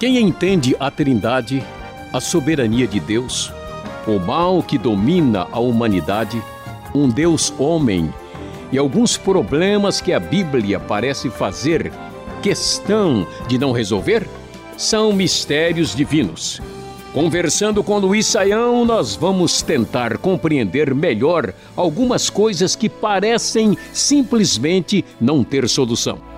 Quem entende a Trindade, a soberania de Deus, o mal que domina a humanidade, um Deus homem e alguns problemas que a Bíblia parece fazer questão de não resolver, são mistérios divinos. Conversando com Luiz Saião, nós vamos tentar compreender melhor algumas coisas que parecem simplesmente não ter solução.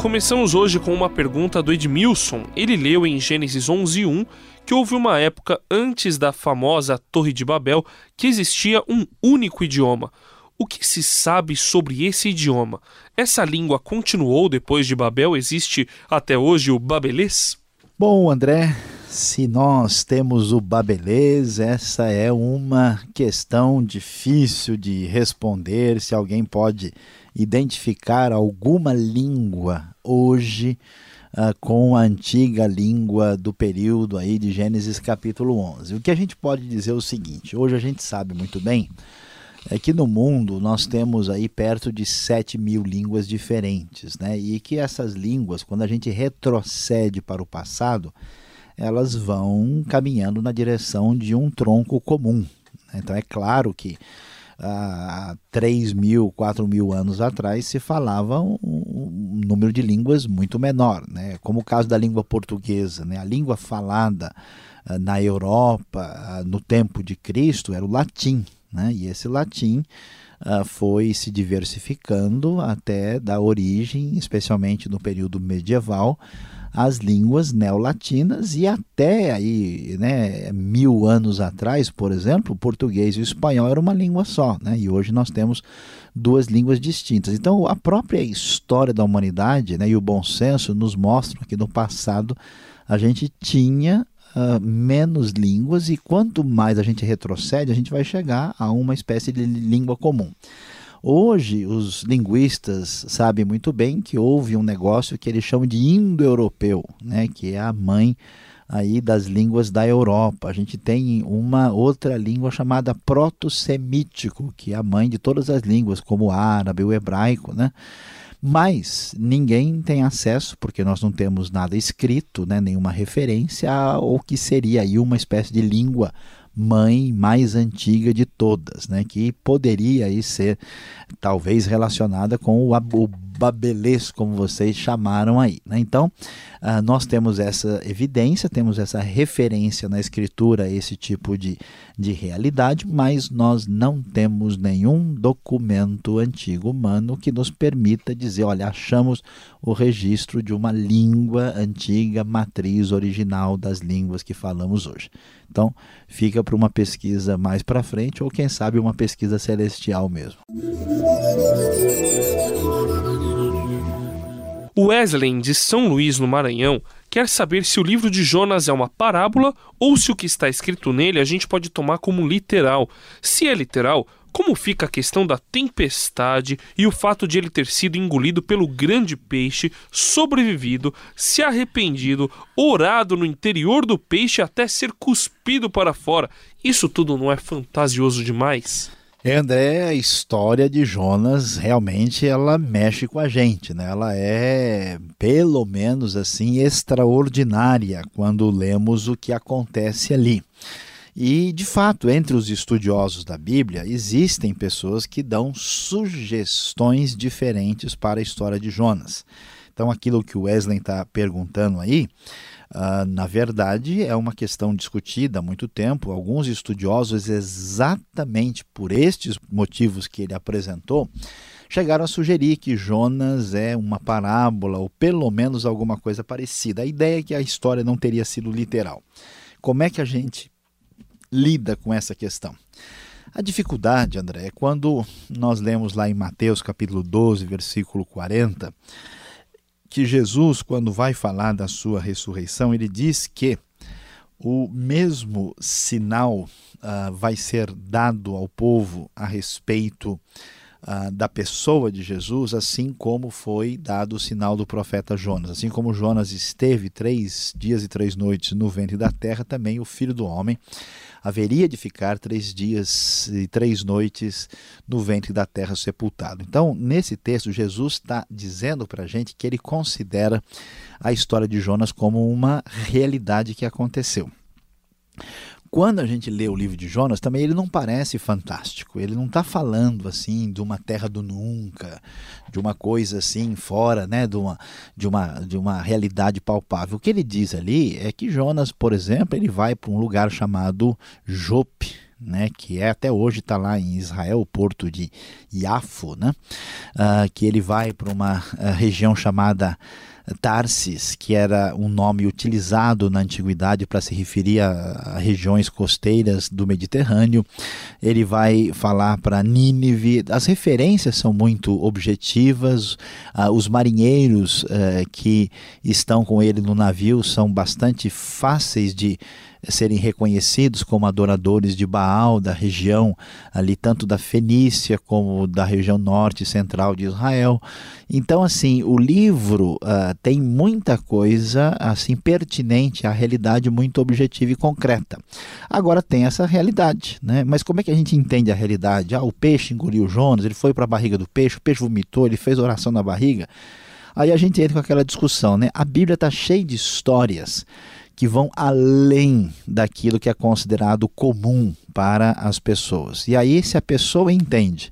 Começamos hoje com uma pergunta do Edmilson. Ele leu em Gênesis 11:1 que houve uma época antes da famosa Torre de Babel que existia um único idioma. O que se sabe sobre esse idioma? Essa língua continuou depois de Babel? Existe até hoje o babelês? Bom, André, se nós temos o babelês, essa é uma questão difícil de responder. Se alguém pode identificar alguma língua hoje uh, com a antiga língua do período aí de Gênesis capítulo 11. O que a gente pode dizer é o seguinte: hoje a gente sabe muito bem é que no mundo nós temos aí perto de 7 mil línguas diferentes, né? E que essas línguas, quando a gente retrocede para o passado, elas vão caminhando na direção de um tronco comum. Então é claro que há 3 mil, 4 mil anos atrás se falava um, um, número de línguas muito menor, né? como o caso da língua portuguesa. Né? A língua falada uh, na Europa uh, no tempo de Cristo era o latim, né? e esse latim uh, foi se diversificando até dar origem, especialmente no período medieval, as línguas neolatinas e até aí, né, mil anos atrás, por exemplo, o português e o espanhol era uma língua só, né, e hoje nós temos duas línguas distintas. Então, a própria história da humanidade né, e o bom senso nos mostram que no passado a gente tinha Uh, menos línguas e quanto mais a gente retrocede, a gente vai chegar a uma espécie de língua comum. Hoje, os linguistas sabem muito bem que houve um negócio que eles chamam de indo-europeu, né, que é a mãe aí das línguas da Europa. A gente tem uma outra língua chamada proto-semítico, que é a mãe de todas as línguas, como o árabe, o hebraico, né? Mas ninguém tem acesso, porque nós não temos nada escrito, né, nenhuma referência ao que seria aí uma espécie de língua mãe mais antiga de todas, né, que poderia aí ser talvez relacionada com o, o babelês, como vocês chamaram aí. Né? Então, uh, nós temos essa evidência, temos essa referência na escritura a esse tipo de, de realidade, mas nós não temos nenhum documento antigo humano que nos permita dizer, olha, achamos o registro de uma língua antiga, matriz original das línguas que falamos hoje. Então, fica para uma pesquisa mais para frente, ou quem sabe uma pesquisa celestial mesmo. Wesley, de São Luís, no Maranhão, quer saber se o livro de Jonas é uma parábola ou se o que está escrito nele a gente pode tomar como literal. Se é literal, como fica a questão da tempestade e o fato de ele ter sido engolido pelo grande peixe, sobrevivido, se arrependido, orado no interior do peixe até ser cuspido para fora? Isso tudo não é fantasioso demais? André, a história de Jonas realmente ela mexe com a gente, né? Ela é pelo menos assim extraordinária quando lemos o que acontece ali. E, de fato, entre os estudiosos da Bíblia, existem pessoas que dão sugestões diferentes para a história de Jonas. Então, aquilo que o Wesley está perguntando aí, Uh, na verdade, é uma questão discutida há muito tempo. Alguns estudiosos, exatamente por estes motivos que ele apresentou, chegaram a sugerir que Jonas é uma parábola ou pelo menos alguma coisa parecida. A ideia é que a história não teria sido literal. Como é que a gente lida com essa questão? A dificuldade, André, é quando nós lemos lá em Mateus capítulo 12, versículo 40, que Jesus, quando vai falar da sua ressurreição, ele diz que o mesmo sinal uh, vai ser dado ao povo a respeito ah, da pessoa de Jesus, assim como foi dado o sinal do profeta Jonas. Assim como Jonas esteve três dias e três noites no ventre da terra, também o filho do homem haveria de ficar três dias e três noites no ventre da terra sepultado. Então, nesse texto, Jesus está dizendo para a gente que ele considera a história de Jonas como uma realidade que aconteceu quando a gente lê o livro de Jonas, também ele não parece fantástico. Ele não está falando assim de uma terra do nunca, de uma coisa assim fora, né, de uma, de uma, de uma realidade palpável. O que ele diz ali é que Jonas, por exemplo, ele vai para um lugar chamado Jope, né, que é até hoje está lá em Israel, o porto de Iafo, né, uh, que ele vai para uma uh, região chamada Tarsis, que era um nome utilizado na antiguidade para se referir a, a, regiões costeiras do Mediterrâneo. Ele vai falar para Nínive. As referências são muito objetivas. Ah, os marinheiros eh, que estão com ele no navio são bastante fáceis de serem reconhecidos como adoradores de Baal da região ali tanto da Fenícia como da região norte e central de Israel. Então assim, o livro uh, tem muita coisa assim pertinente à realidade muito objetiva e concreta. Agora tem essa realidade, né? Mas como é que a gente entende a realidade? Ah, o peixe engoliu Jonas, ele foi para a barriga do peixe, o peixe vomitou, ele fez oração na barriga. Aí a gente entra com aquela discussão, né? A Bíblia está cheia de histórias que vão além daquilo que é considerado comum para as pessoas. E aí, se a pessoa entende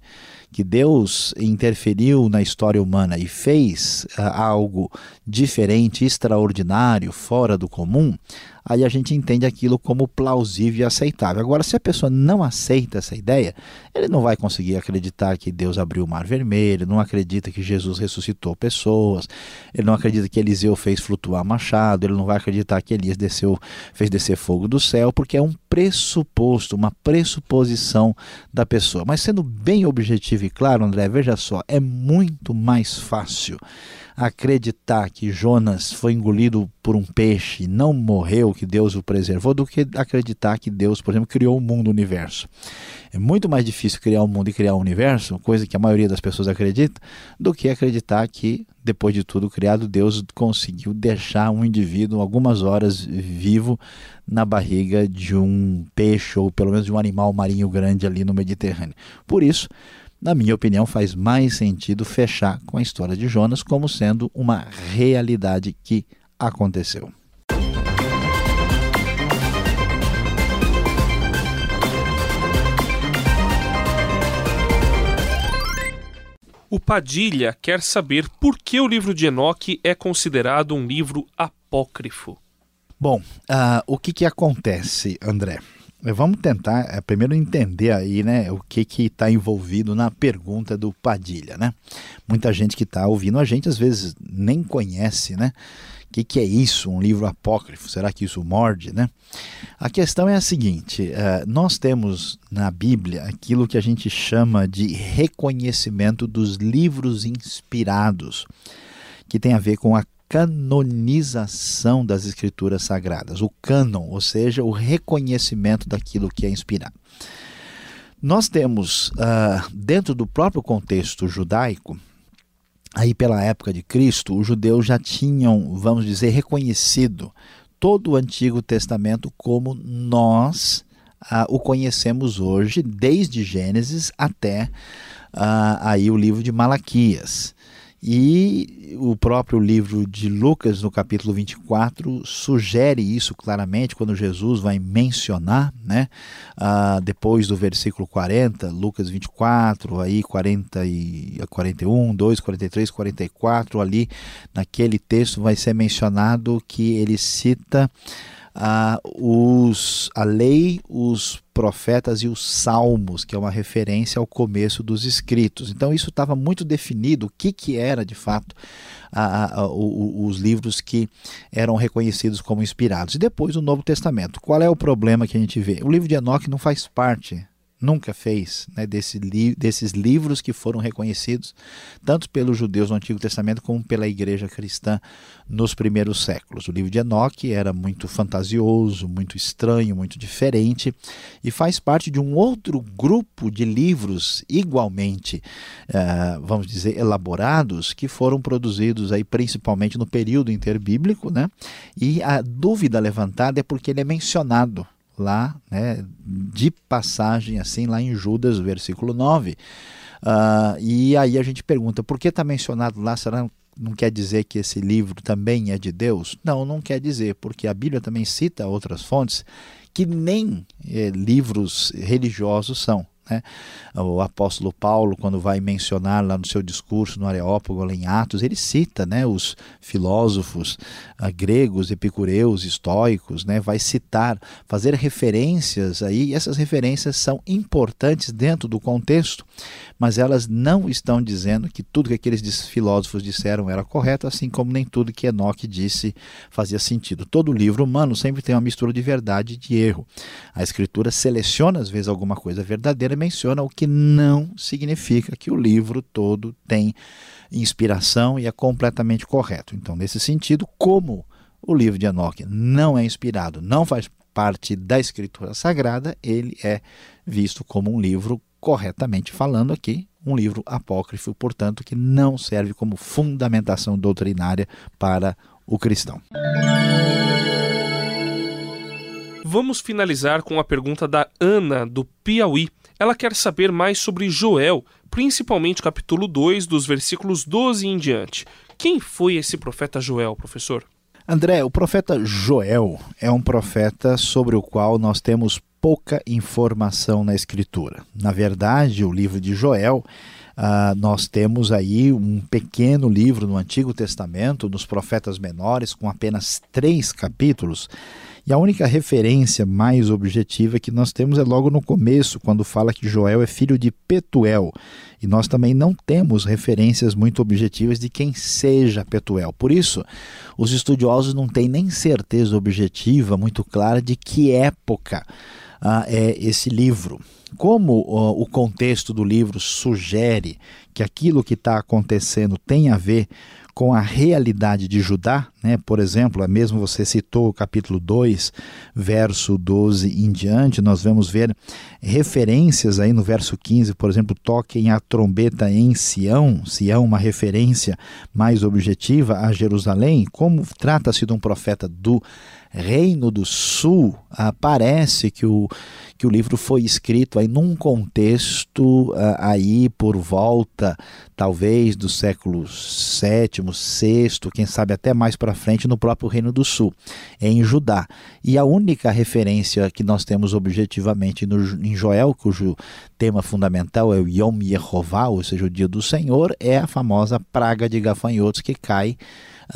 que Deus interferiu na história humana e fez uh, algo diferente, extraordinário, fora do comum, aí a gente entende aquilo como plausível e aceitável. Agora, se a pessoa não aceita essa ideia, ele não vai conseguir acreditar que Deus abriu o mar vermelho, não acredita que Jesus ressuscitou pessoas, ele não acredita que Eliseu fez flutuar machado, ele não vai acreditar que Elias desceu, fez descer fogo do céu, porque é um pressuposto, uma pressuposição da pessoa. Mas sendo bem objetivo e claro, André, veja só, é muito mais fácil acreditar que Jonas foi engolido por um peixe e não morreu, que Deus o preservou, do que acreditar que Deus, por exemplo, criou o mundo, o universo. É muito mais difícil criar o um mundo e criar o um universo, coisa que a maioria das pessoas acredita, do que acreditar que, depois de tudo criado, Deus conseguiu deixar um indivíduo algumas horas vivo na barriga de um peixe ou pelo menos de um animal marinho grande ali no Mediterrâneo. Por isso, na minha opinião, faz mais sentido fechar com a história de Jonas como sendo uma realidade que aconteceu. O Padilha quer saber por que o livro de Enoque é considerado um livro apócrifo. Bom, uh, o que, que acontece, André? Vamos tentar é, primeiro entender aí, né, o que que está envolvido na pergunta do Padilha, né? Muita gente que está ouvindo a gente às vezes nem conhece, né? O que, que é isso, um livro apócrifo? Será que isso morde, né? A questão é a seguinte: uh, nós temos na Bíblia aquilo que a gente chama de reconhecimento dos livros inspirados, que tem a ver com a canonização das escrituras sagradas, o cânon, ou seja, o reconhecimento daquilo que é inspirado. Nós temos, uh, dentro do próprio contexto judaico, aí pela época de Cristo, os judeus já tinham, vamos dizer, reconhecido todo o Antigo Testamento como nós uh, o conhecemos hoje, desde Gênesis até uh, aí o livro de Malaquias. E o próprio livro de Lucas, no capítulo 24, sugere isso claramente quando Jesus vai mencionar, né, uh, depois do versículo 40, Lucas 24, aí 40 e 41, 2, 43, 44, ali naquele texto vai ser mencionado que ele cita ah, os, a lei, os profetas e os salmos, que é uma referência ao começo dos escritos. Então isso estava muito definido o que, que era de fato a, a, o, os livros que eram reconhecidos como inspirados. E depois o Novo Testamento. Qual é o problema que a gente vê? O livro de Enoque não faz parte nunca fez né, desse li desses livros que foram reconhecidos tanto pelos judeus no Antigo Testamento como pela igreja cristã nos primeiros séculos. O livro de Enoque era muito fantasioso, muito estranho, muito diferente e faz parte de um outro grupo de livros igualmente, uh, vamos dizer, elaborados que foram produzidos aí principalmente no período interbíblico, né? E a dúvida levantada é porque ele é mencionado lá, né, de passagem, assim, lá em Judas, versículo 9. Uh, ah, e aí a gente pergunta, por que está mencionado lá? Será não quer dizer que esse livro também é de Deus? Não, não quer dizer, porque a Bíblia também cita outras fontes que nem eh, livros religiosos são. Né? O apóstolo Paulo, quando vai mencionar lá no seu discurso no Areópago, em Atos, ele cita né, os filósofos uh, gregos, epicureus, estoicos, né, vai citar, fazer referências aí, e essas referências são importantes dentro do contexto, mas elas não estão dizendo que tudo que aqueles filósofos disseram era correto, assim como nem tudo que Enoque disse fazia sentido. Todo livro humano sempre tem uma mistura de verdade e de erro. A escritura seleciona às vezes alguma coisa verdadeira, menciona o que não significa que o livro todo tem inspiração e é completamente correto. Então, nesse sentido, como o livro de Enoque não é inspirado, não faz parte da escritura sagrada, ele é visto como um livro corretamente falando aqui, um livro apócrifo, portanto, que não serve como fundamentação doutrinária para o cristão. Vamos finalizar com a pergunta da Ana, do Piauí. Ela quer saber mais sobre Joel, principalmente capítulo 2, dos versículos 12 em diante. Quem foi esse profeta Joel, professor? André, o profeta Joel é um profeta sobre o qual nós temos pouca informação na Escritura. Na verdade, o livro de Joel, uh, nós temos aí um pequeno livro no Antigo Testamento, nos profetas menores, com apenas três capítulos. E a única referência mais objetiva que nós temos é logo no começo, quando fala que Joel é filho de Petuel. E nós também não temos referências muito objetivas de quem seja Petuel. Por isso, os estudiosos não têm nem certeza objetiva muito clara de que época ah, é esse livro. Como o contexto do livro sugere que aquilo que está acontecendo tem a ver com a realidade de Judá, né? por exemplo, é mesmo você citou o capítulo 2, verso 12 em diante, nós vamos ver referências aí no verso 15, por exemplo, toquem a trombeta em Sião, Sião uma referência mais objetiva a Jerusalém, como trata-se de um profeta do Reino do Sul, ah, parece que o, que o livro foi escrito aí num contexto ah, aí por volta, talvez, do século VII, VI, quem sabe até mais para frente, no próprio Reino do Sul, em Judá. E a única referência que nós temos objetivamente no, em Joel, cujo tema fundamental é o Yom Yehovah, ou seja, o dia do Senhor, é a famosa praga de gafanhotos que cai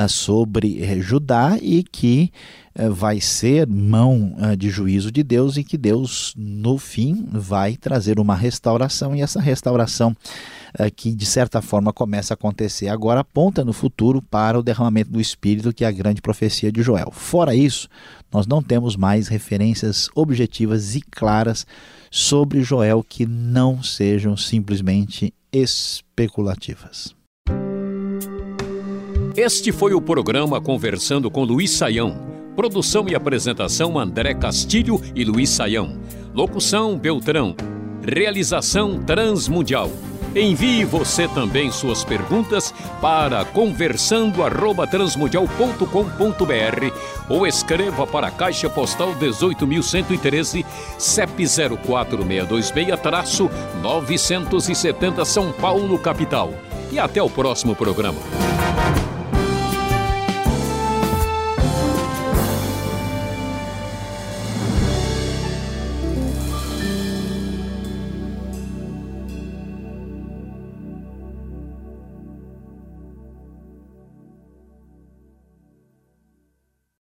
sobre uh, Judá e que uh, vai ser mão de juízo de Deus e que Deus, no fim, vai trazer uma restauração e essa restauração que de certa forma começa a acontecer agora aponta no futuro para o derramamento do Espírito, que é a grande profecia de Joel. Fora isso, nós não temos mais referências objetivas e claras sobre Joel que não sejam simplesmente especulativas. Este foi o programa Conversando com Luiz Saião. Produção e apresentação André Castilho e Luiz Saião. Locução Beltrão. Realização Transmundial. Envie você também suas perguntas para conversando@transmundial.com.br ou escreva para a Caixa Postal 18113, CEP 04626-970 São Paulo, capital. E até o próximo programa.